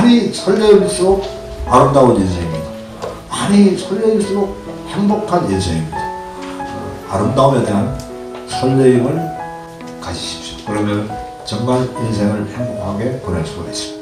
많이 설레일수록 아름다운 인생입니다. 많이 설레일수록 행복한 인생입니다. 아름다움에 대한 설레임을 가지십시오. 그러면 정말 인생을 행복하게 보낼 수가 있습니다.